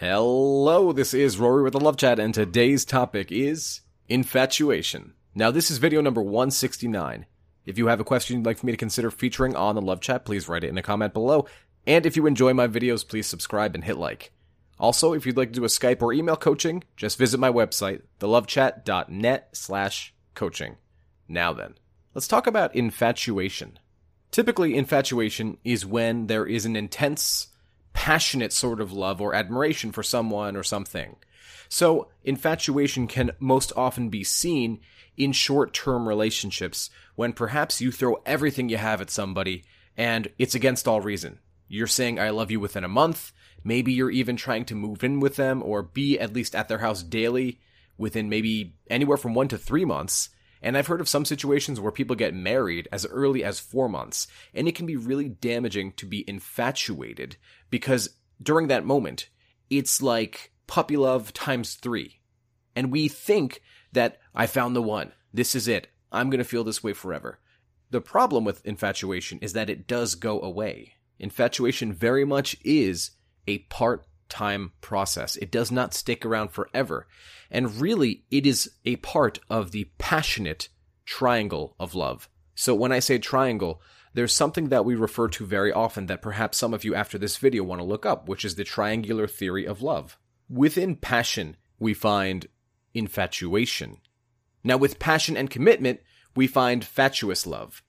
Hello, this is Rory with the Love Chat, and today's topic is infatuation. Now, this is video number 169. If you have a question you'd like for me to consider featuring on the Love Chat, please write it in a comment below. And if you enjoy my videos, please subscribe and hit like. Also, if you'd like to do a Skype or email coaching, just visit my website, thelovechat.net slash coaching. Now then, let's talk about infatuation. Typically, infatuation is when there is an intense, passionate sort of love or admiration for someone or something. So, infatuation can most often be seen in short term relationships when perhaps you throw everything you have at somebody and it's against all reason. You're saying, I love you within a month. Maybe you're even trying to move in with them or be at least at their house daily within maybe anywhere from one to three months. And I've heard of some situations where people get married as early as four months, and it can be really damaging to be infatuated because during that moment, it's like puppy love times three. And we think that I found the one. This is it. I'm going to feel this way forever. The problem with infatuation is that it does go away. Infatuation very much is a part time process. It does not stick around forever. And really, it is a part of the passionate triangle of love. So when I say triangle, there's something that we refer to very often that perhaps some of you after this video want to look up, which is the triangular theory of love. Within passion, we find infatuation. Now, with passion and commitment, we find fatuous love.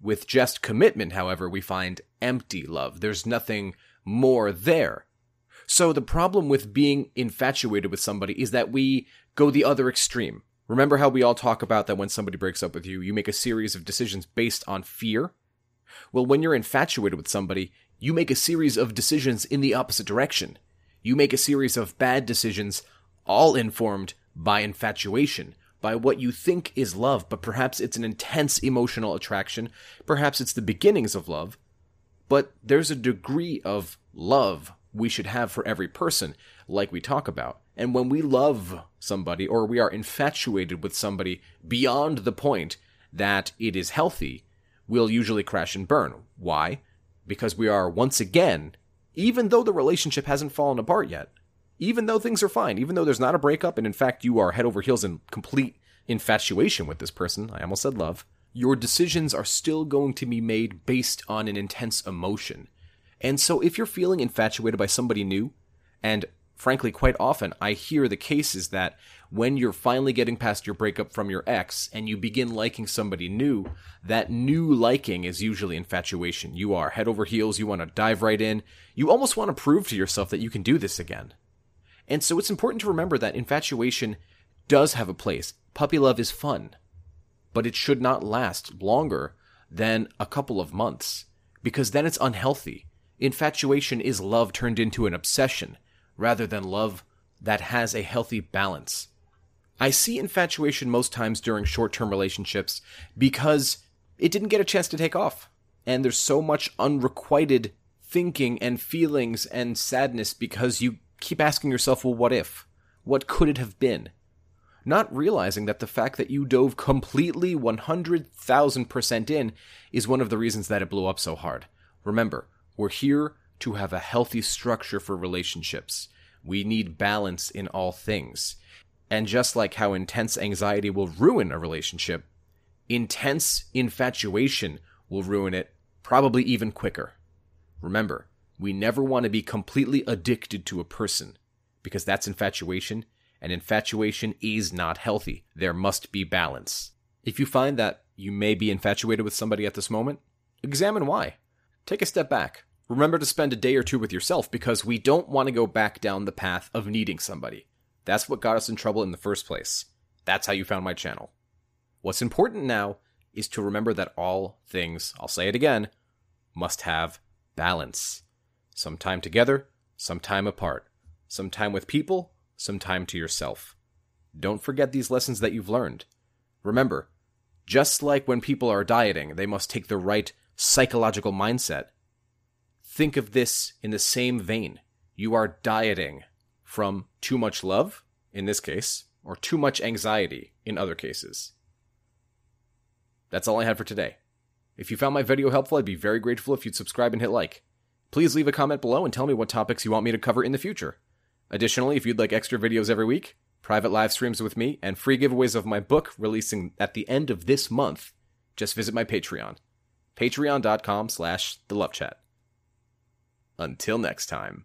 With just commitment, however, we find empty love. There's nothing more there. So the problem with being infatuated with somebody is that we go the other extreme. Remember how we all talk about that when somebody breaks up with you, you make a series of decisions based on fear? Well, when you're infatuated with somebody, you make a series of decisions in the opposite direction. You make a series of bad decisions, all informed by infatuation, by what you think is love, but perhaps it's an intense emotional attraction, perhaps it's the beginnings of love, but there's a degree of love we should have for every person, like we talk about. And when we love somebody or we are infatuated with somebody beyond the point that it is healthy, we'll usually crash and burn. Why? Because we are once again, even though the relationship hasn't fallen apart yet, even though things are fine, even though there's not a breakup, and in fact you are head over heels in complete infatuation with this person, I almost said love, your decisions are still going to be made based on an intense emotion. And so if you're feeling infatuated by somebody new, and frankly, quite often I hear the cases that when you're finally getting past your breakup from your ex and you begin liking somebody new, that new liking is usually infatuation. You are head over heels, you want to dive right in, you almost want to prove to yourself that you can do this again. And so it's important to remember that infatuation does have a place. Puppy love is fun, but it should not last longer than a couple of months because then it's unhealthy Infatuation is love turned into an obsession, rather than love that has a healthy balance. I see infatuation most times during short term relationships because it didn't get a chance to take off. And there's so much unrequited thinking and feelings and sadness because you keep asking yourself, well, what if? What could it have been? Not realizing that the fact that you dove completely 100,000% in is one of the reasons that it blew up so hard. Remember, we're here to have a healthy structure for relationships. We need balance in all things. And just like how intense anxiety will ruin a relationship, intense infatuation will ruin it probably even quicker. Remember, we never want to be completely addicted to a person because that's infatuation, and infatuation is not healthy. There must be balance. If you find that you may be infatuated with somebody at this moment, examine why. Take a step back. Remember to spend a day or two with yourself because we don't want to go back down the path of needing somebody. That's what got us in trouble in the first place. That's how you found my channel. What's important now is to remember that all things, I'll say it again, must have balance. Some time together, some time apart. Some time with people, some time to yourself. Don't forget these lessons that you've learned. Remember, just like when people are dieting, they must take the right psychological mindset. Think of this in the same vein. You are dieting from too much love, in this case, or too much anxiety, in other cases. That's all I had for today. If you found my video helpful, I'd be very grateful if you'd subscribe and hit like. Please leave a comment below and tell me what topics you want me to cover in the future. Additionally, if you'd like extra videos every week, private live streams with me, and free giveaways of my book releasing at the end of this month, just visit my Patreon. Patreon.com slash the love chat. Until next time.